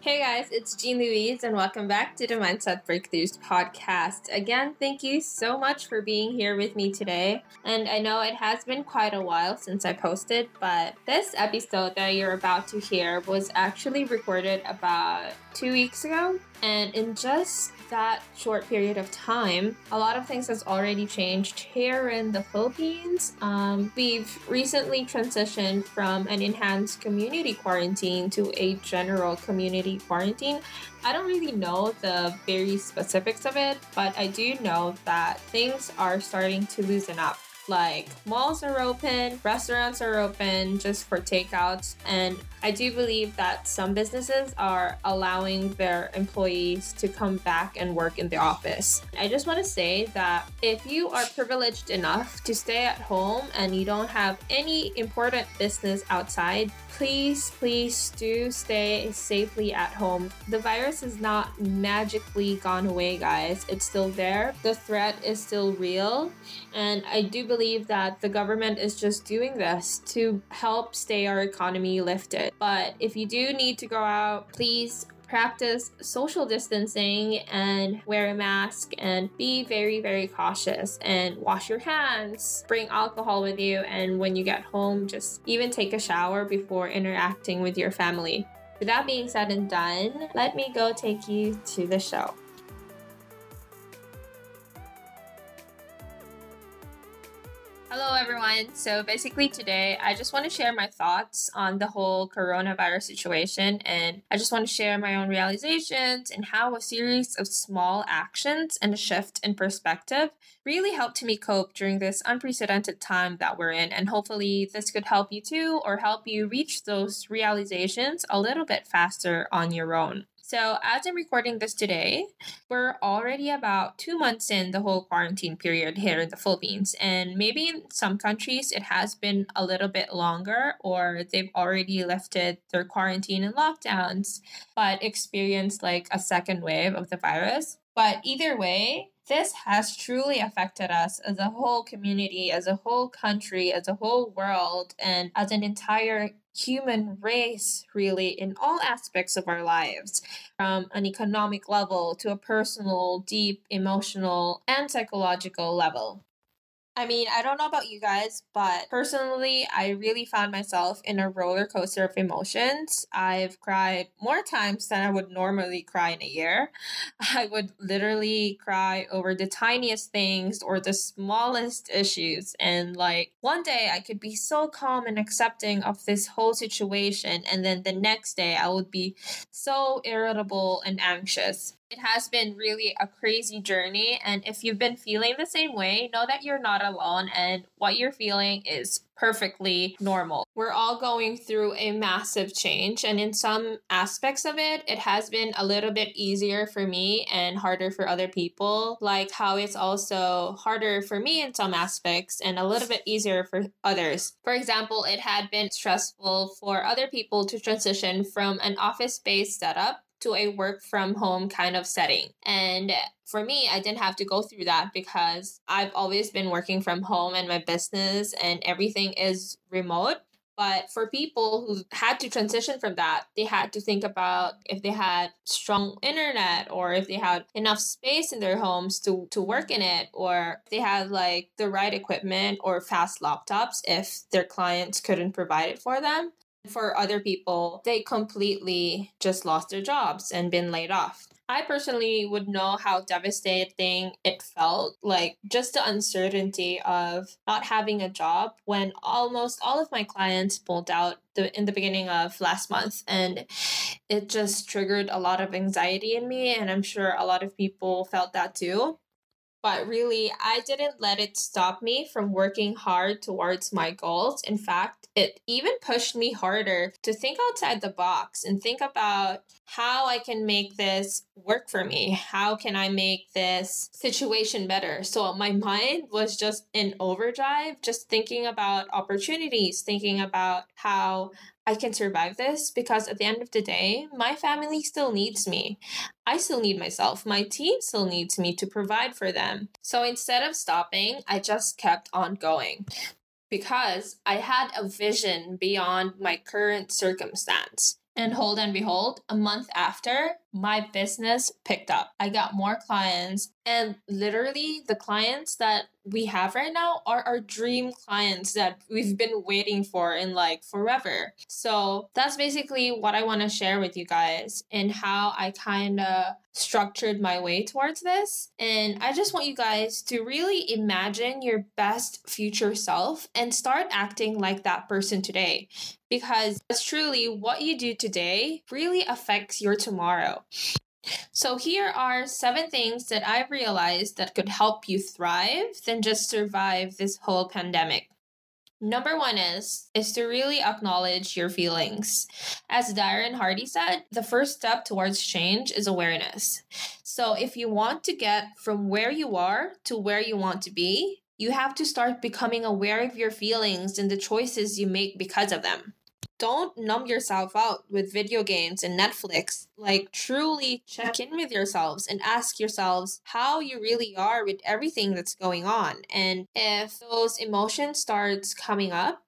Hey guys, it's Jean Louise, and welcome back to the Mindset Breakthroughs podcast. Again, thank you so much for being here with me today. And I know it has been quite a while since I posted, but this episode that you're about to hear was actually recorded about two weeks ago. And in just that short period of time, a lot of things has already changed here in the Philippines. Um, we've recently transitioned from an enhanced community quarantine to a general community quarantine. I don't really know the very specifics of it, but I do know that things are starting to loosen up like malls are open, restaurants are open just for takeouts, and I do believe that some businesses are allowing their employees to come back and work in the office. I just want to say that if you are privileged enough to stay at home and you don't have any important business outside, please, please do stay safely at home. The virus is not magically gone away, guys. It's still there. The threat is still real. And I do believe that the government is just doing this to help stay our economy lifted. But if you do need to go out, please practice social distancing and wear a mask and be very, very cautious and wash your hands. Bring alcohol with you, and when you get home, just even take a shower before interacting with your family. With that being said and done, let me go take you to the show. Hello, everyone. So, basically, today I just want to share my thoughts on the whole coronavirus situation, and I just want to share my own realizations and how a series of small actions and a shift in perspective really helped me cope during this unprecedented time that we're in. And hopefully, this could help you too, or help you reach those realizations a little bit faster on your own. So, as I'm recording this today, we're already about two months in the whole quarantine period here in the Philippines. And maybe in some countries it has been a little bit longer, or they've already lifted their quarantine and lockdowns, but experienced like a second wave of the virus. But either way, this has truly affected us as a whole community, as a whole country, as a whole world, and as an entire human race, really, in all aspects of our lives, from an economic level to a personal, deep, emotional, and psychological level. I mean, I don't know about you guys, but personally, I really found myself in a roller coaster of emotions. I've cried more times than I would normally cry in a year. I would literally cry over the tiniest things or the smallest issues. And like one day, I could be so calm and accepting of this whole situation. And then the next day, I would be so irritable and anxious. It has been really a crazy journey. And if you've been feeling the same way, know that you're not alone and what you're feeling is perfectly normal. We're all going through a massive change, and in some aspects of it, it has been a little bit easier for me and harder for other people, like how it's also harder for me in some aspects and a little bit easier for others. For example, it had been stressful for other people to transition from an office based setup to a work from home kind of setting. And for me, I didn't have to go through that because I've always been working from home and my business and everything is remote. But for people who had to transition from that, they had to think about if they had strong internet or if they had enough space in their homes to, to work in it, or they had like the right equipment or fast laptops if their clients couldn't provide it for them. For other people, they completely just lost their jobs and been laid off. I personally would know how devastating it felt, like just the uncertainty of not having a job when almost all of my clients pulled out the, in the beginning of last month. And it just triggered a lot of anxiety in me, and I'm sure a lot of people felt that too. But really, I didn't let it stop me from working hard towards my goals. In fact, it even pushed me harder to think outside the box and think about how I can make this work for me. How can I make this situation better? So my mind was just in overdrive, just thinking about opportunities, thinking about how I can survive this because at the end of the day, my family still needs me. I still need myself. My team still needs me to provide for them. So instead of stopping, I just kept on going because I had a vision beyond my current circumstance. And hold and behold, a month after, my business picked up. I got more clients, and literally, the clients that we have right now are our dream clients that we've been waiting for in like forever. So, that's basically what I want to share with you guys and how I kind of structured my way towards this. And I just want you guys to really imagine your best future self and start acting like that person today because it's truly what you do today really affects your tomorrow. So, here are seven things that I've realized that could help you thrive than just survive this whole pandemic. Number one is is to really acknowledge your feelings. As Darren Hardy said, the first step towards change is awareness. So if you want to get from where you are to where you want to be, you have to start becoming aware of your feelings and the choices you make because of them don't numb yourself out with video games and Netflix. Like, truly check in with yourselves and ask yourselves how you really are with everything that's going on. And if those emotions starts coming up,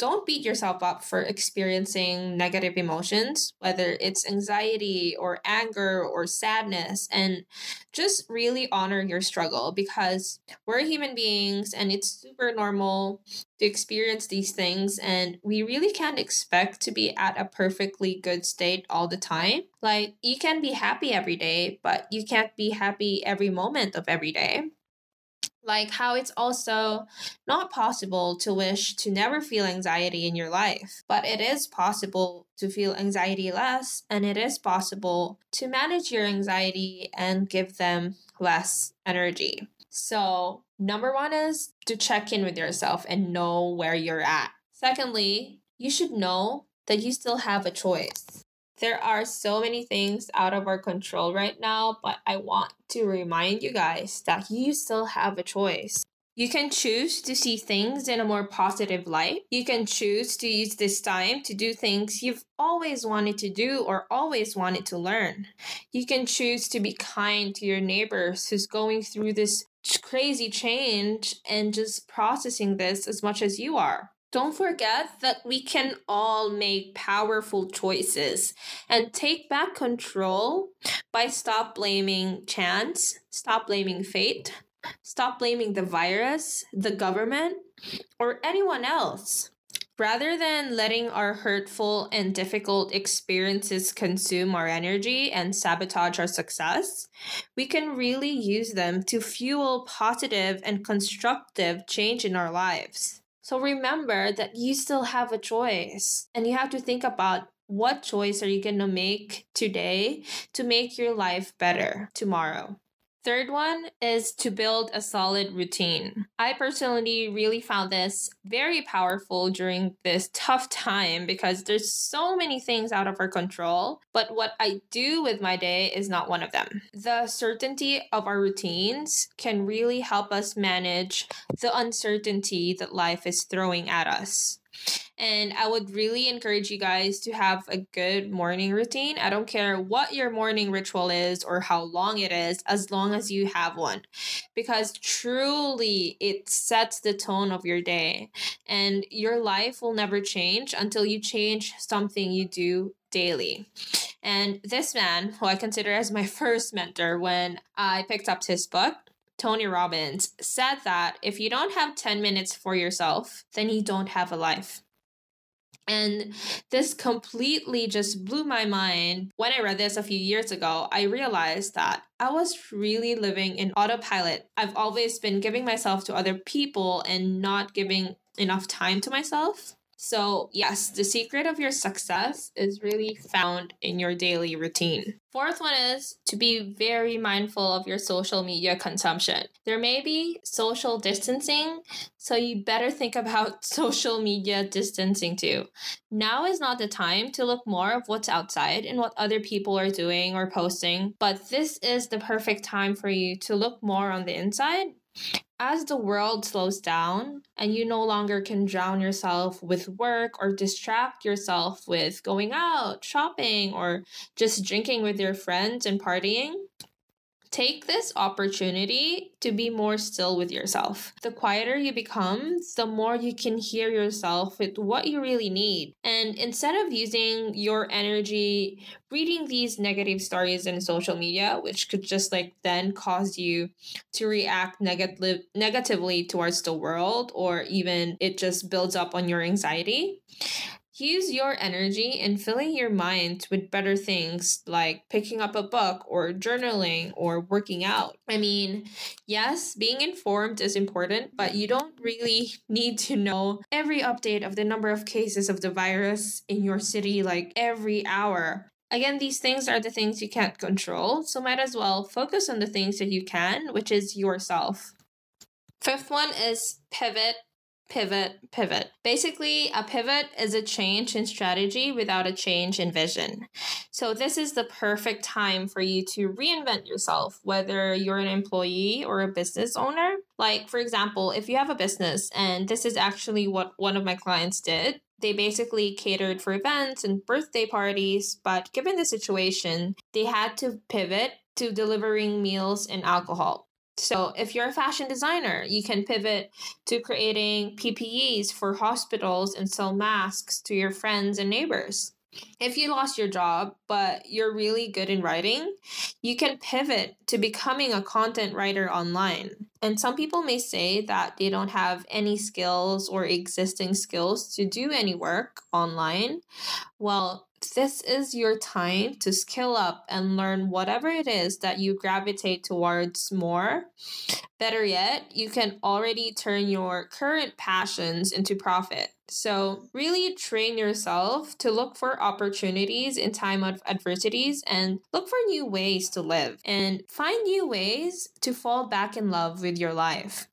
don't beat yourself up for experiencing negative emotions, whether it's anxiety or anger or sadness, and just really honor your struggle because we're human beings and it's super normal to experience these things, and we really can't expect to be at a perfectly good state all the time. Like, you can be happy every day, but you can't be happy every moment of every day like how it's also not possible to wish to never feel anxiety in your life, but it is possible to feel anxiety less, and it is possible to manage your anxiety and give them less energy. So, number one is to check in with yourself and know where you're at. Secondly, you should know that you still have a choice. There are so many things out of our control right now, but I want to remind you guys that you still have a choice. You can choose to see things in a more positive light. You can choose to use this time to do things you've always wanted to do or always wanted to learn. You can choose to be kind to your neighbors who's going through this crazy change and just processing this as much as you are. Don't forget that we can all make powerful choices and take back control by stop blaming chance, stop blaming fate, stop blaming the virus, the government, or anyone else. Rather than letting our hurtful and difficult experiences consume our energy and sabotage our success, we can really use them to fuel positive and constructive change in our lives. So remember that you still have a choice and you have to think about what choice are you going to make today to make your life better tomorrow. Third one is to build a solid routine. I personally really found this very powerful during this tough time because there's so many things out of our control, but what I do with my day is not one of them. The certainty of our routines can really help us manage the uncertainty that life is throwing at us. And I would really encourage you guys to have a good morning routine. I don't care what your morning ritual is or how long it is, as long as you have one. Because truly, it sets the tone of your day. And your life will never change until you change something you do daily. And this man, who I consider as my first mentor when I picked up his book, Tony Robbins, said that if you don't have 10 minutes for yourself, then you don't have a life. And this completely just blew my mind. When I read this a few years ago, I realized that I was really living in autopilot. I've always been giving myself to other people and not giving enough time to myself. So, yes, the secret of your success is really found in your daily routine. Fourth one is to be very mindful of your social media consumption. There may be social distancing, so you better think about social media distancing too. Now is not the time to look more of what's outside and what other people are doing or posting, but this is the perfect time for you to look more on the inside as the world slows down and you no longer can drown yourself with work or distract yourself with going out, shopping, or just drinking with your friends and partying, Take this opportunity to be more still with yourself. The quieter you become, the more you can hear yourself with what you really need. And instead of using your energy reading these negative stories in social media, which could just like then cause you to react negative negatively towards the world, or even it just builds up on your anxiety. Use your energy in filling your mind with better things like picking up a book or journaling or working out. I mean, yes, being informed is important, but you don't really need to know every update of the number of cases of the virus in your city like every hour. Again, these things are the things you can't control, so might as well focus on the things that you can, which is yourself. Fifth one is pivot pivot, pivot. Basically, a pivot is a change in strategy without a change in vision. So, this is the perfect time for you to reinvent yourself, whether you're an employee or a business owner. Like, for example, if you have a business, and this is actually what one of my clients did, they basically catered for events and birthday parties, but given the situation, they had to pivot to delivering meals and alcohol. So, if you're a fashion designer, you can pivot to creating PPEs for hospitals and sell masks to your friends and neighbors. If you lost your job, but you're really good in writing, you can pivot to becoming a content writer online. And some people may say that they don't have any skills or existing skills to do any work online. Well, this is your time to skill up and learn whatever it is that you gravitate towards more. Better yet, you can already turn your current passions into profit. So, really train yourself to look for opportunities in time of adversities and look for new ways to live and find new ways to fall back in love with your life.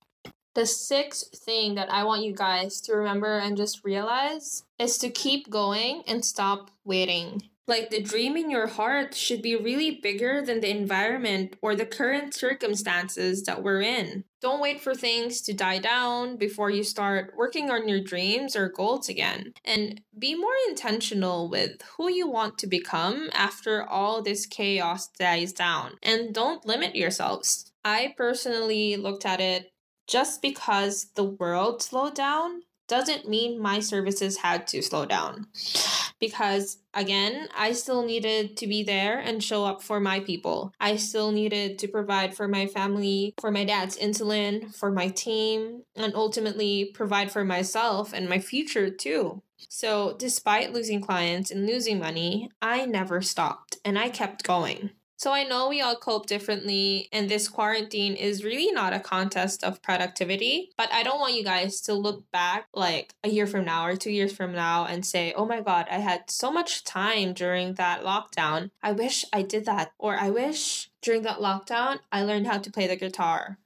The sixth thing that I want you guys to remember and just realize is to keep going and stop waiting. Like the dream in your heart should be really bigger than the environment or the current circumstances that we're in. Don't wait for things to die down before you start working on your dreams or goals again. And be more intentional with who you want to become after all this chaos dies down. And don't limit yourselves. I personally looked at it just because the world slowed down doesn't mean my services had to slow down. Because again, I still needed to be there and show up for my people. I still needed to provide for my family, for my dad's insulin, for my team, and ultimately provide for myself and my future too. So, despite losing clients and losing money, I never stopped and I kept going. So I know we all cope differently, and this quarantine is really not a contest of productivity. But I don't want you guys to look back like a year from now or two years from now and say, oh my God, I had so much time during that lockdown. I wish I did that. Or I wish during that lockdown, I learned how to play the guitar.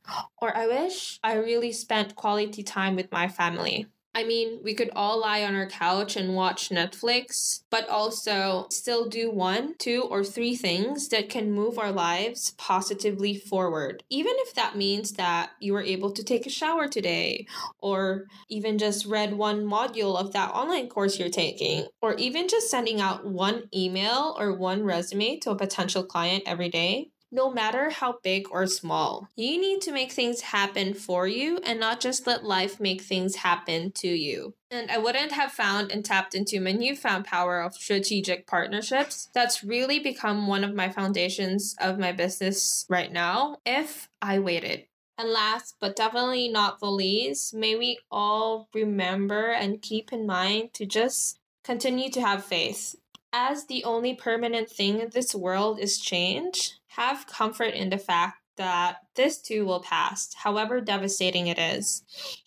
Or I wish I really spent quality time with my family. I mean, we could all lie on our couch and watch Netflix, but also still do one, two, or three things that can move our lives positively forward. Even if that means that you were able to take a shower today, or even just read one module of that online course you're taking, or even just sending out one email or one resume to a potential client every day no matter how big or small. You need to make things happen for you and not just let life make things happen to you. And I wouldn't have found and tapped into my newfound power of strategic partnerships. That's really become one of my foundations of my business right now if I waited. And last but definitely not the least, may we all remember and keep in mind to just continue to have faith. As the only permanent thing in this world is change, have comfort in the fact that this too will pass, however devastating it is.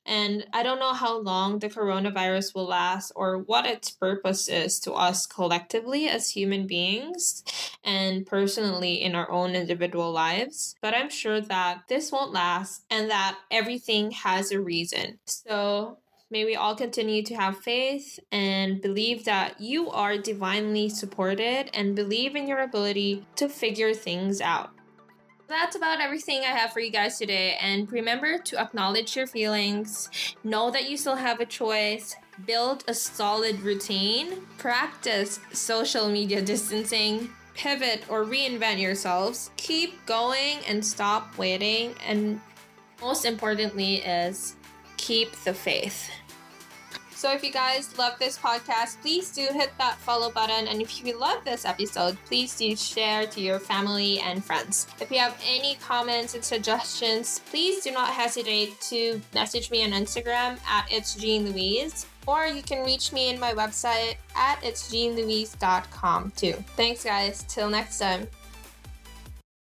And I don't know how long the coronavirus will last or what its purpose is to us collectively as human beings and personally in our own individual lives. But I'm sure that this won't last and that everything has a reason. So May we all continue to have faith and believe that you are divinely supported and believe in your ability to figure things out. That's about everything I have for you guys today. And remember to acknowledge your feelings, know that you still have a choice, build a solid routine, practice social media distancing, pivot or reinvent yourselves. Keep going and stop waiting. And most importantly, is keep the faith. So if you guys love this podcast, please do hit that follow button. And if you love this episode, please do share to your family and friends. If you have any comments and suggestions, please do not hesitate to message me on Instagram at it's Jean Louise. Or you can reach me in my website at it's itsjeanlouise.com too. Thanks guys. Till next time.